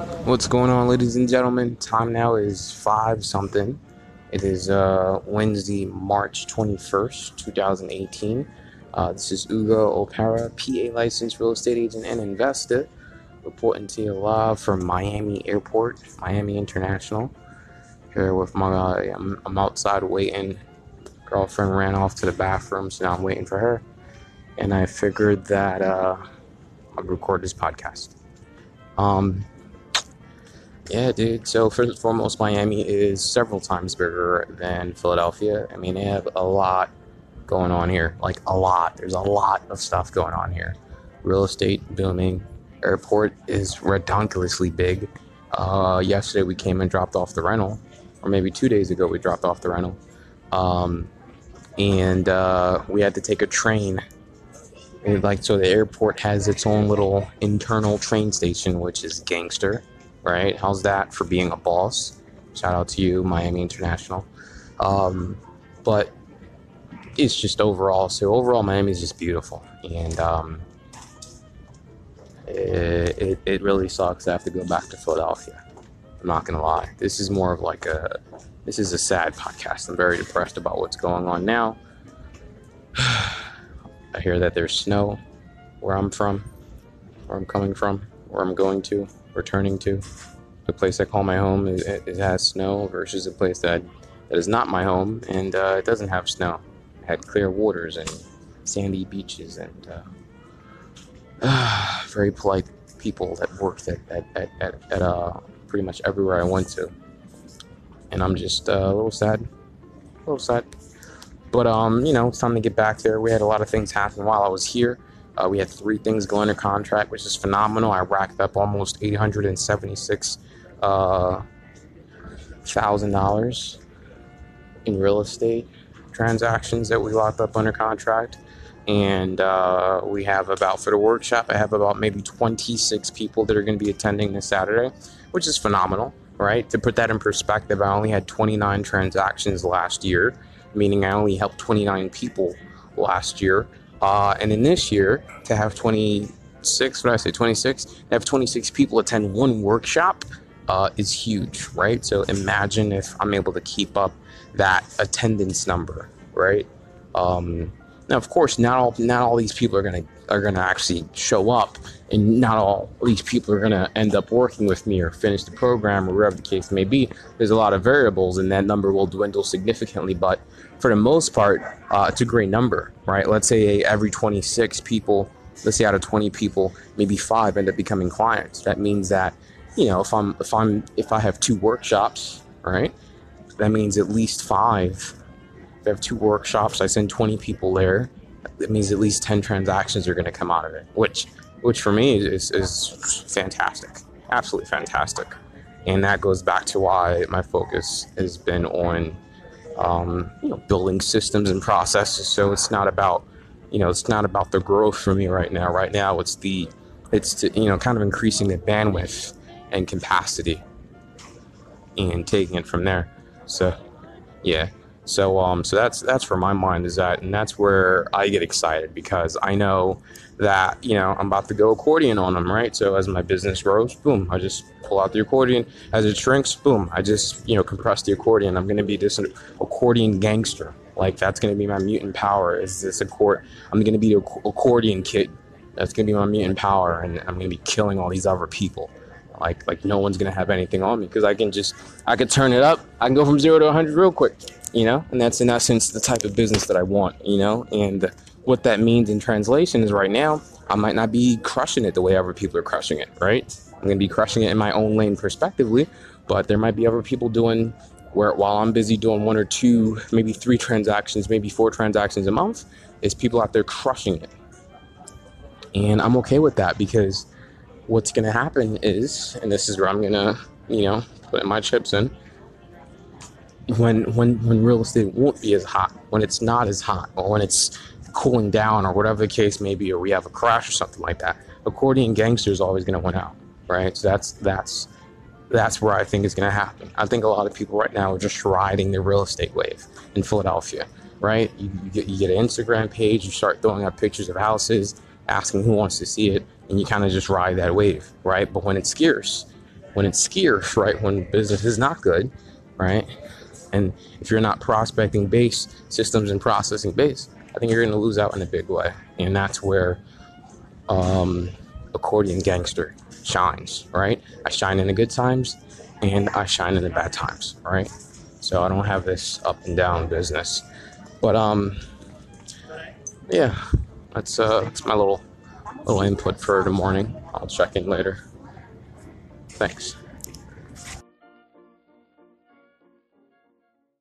What's going on, ladies and gentlemen? Time now is five something. It is uh, Wednesday, March 21st, 2018. Uh, this is Ugo Opara, PA licensed real estate agent and investor, reporting to you live from Miami Airport, Miami International. Here with my, uh, I'm, I'm outside waiting. Girlfriend ran off to the bathroom, so now I'm waiting for her. And I figured that uh, I'd record this podcast. Um, yeah, dude. So first and foremost, Miami is several times bigger than Philadelphia. I mean, they have a lot going on here, like a lot. There's a lot of stuff going on here. Real estate booming. Airport is redonkulously big. Uh, yesterday we came and dropped off the rental, or maybe two days ago we dropped off the rental, um, and uh, we had to take a train. And like so, the airport has its own little internal train station, which is gangster right? How's that for being a boss? Shout out to you, Miami International. Um, but it's just overall, so overall, Miami is just beautiful. And um, it, it, it really sucks. I have to go back to Philadelphia. I'm not going to lie. This is more of like a, this is a sad podcast. I'm very depressed about what's going on now. I hear that there's snow where I'm from, where I'm coming from, where I'm going to returning to. The place I call my home it, it has snow versus a place that that is not my home and uh, it doesn't have snow. It had clear waters and sandy beaches and uh, very polite people that worked at at, at, at, at uh, pretty much everywhere I went to. And I'm just uh, a little sad, a little sad. But um, you know, it's time to get back there. We had a lot of things happen while I was here. Uh, we had three things go under contract, which is phenomenal. I racked up almost eight hundred and seventy-six thousand uh, dollars in real estate transactions that we locked up under contract, and uh, we have about for the workshop. I have about maybe twenty-six people that are going to be attending this Saturday, which is phenomenal. Right? To put that in perspective, I only had 29 transactions last year, meaning I only helped 29 people last year uh, and in this year, to have 26, what did I say, 26? To have 26 people attend one workshop uh, is huge, right? So imagine if I'm able to keep up that attendance number, right? Um, now, of course, not all not all these people are gonna are gonna actually show up, and not all these people are gonna end up working with me or finish the program or whatever the case may be. There's a lot of variables, and that number will dwindle significantly. But for the most part, uh, it's a great number, right? Let's say every 26 people, let's say out of 20 people, maybe five end up becoming clients. That means that you know if I'm if I'm if I have two workshops, right? That means at least five if I have two workshops, I send 20 people there. That means at least 10 transactions are going to come out of it, which, which for me is, is fantastic, absolutely fantastic. And that goes back to why my focus has been on, um, you know, building systems and processes. So it's not about, you know, it's not about the growth for me right now. Right now, it's the, it's to, you know, kind of increasing the bandwidth and capacity and taking it from there. So, yeah. So um, so that's that's where my mind is at, and that's where I get excited because I know that you know I'm about to go accordion on them, right? So as my business grows, boom, I just pull out the accordion. As it shrinks, boom, I just you know compress the accordion. I'm going to be this accordion gangster. Like that's going to be my mutant power. Is this accord? I'm going to be the accordion kid. That's going to be my mutant power, and I'm going to be killing all these other people. Like like no one's to have anything on me because I can just I can turn it up. I can go from zero to 100 real quick you know? And that's in essence the type of business that i want you know? And what that means in translation is right now i might not be crushing it the way other people are crushing it right? I'm to be crushing it in my own lane prospectively but there might be other people doing where while i'm busy doing one or two maybe three transactions maybe four transactions a month is people out there crushing it. And i'm okay with that because what's going to happen is and this is where i'm going to you know put my chips in when when when real estate won't be as hot, when it's not as hot, or when it's cooling down, or whatever the case may be, or we have a crash or something like that, accordion gangster is always going to win out, right? So that's that's that's where I think is going to happen. I think a lot of people right now are just riding the real estate wave in Philadelphia, right? You, you, get you get an Instagram page, you start throwing up pictures of houses, asking who wants to see it, and you kind of just ride that wave, right? But when it's scarce, when it's scarce, right? When business is not good, right? And if you're not prospecting based systems and processing based, I think you're going to lose out in a big way. And that's where um, accordion gangster shines, right? I shine in the good times and I shine in the bad times, right? So I don't have this up and down business. But um yeah, that's uh that's my little little input for the morning. I'll check in later. Thanks.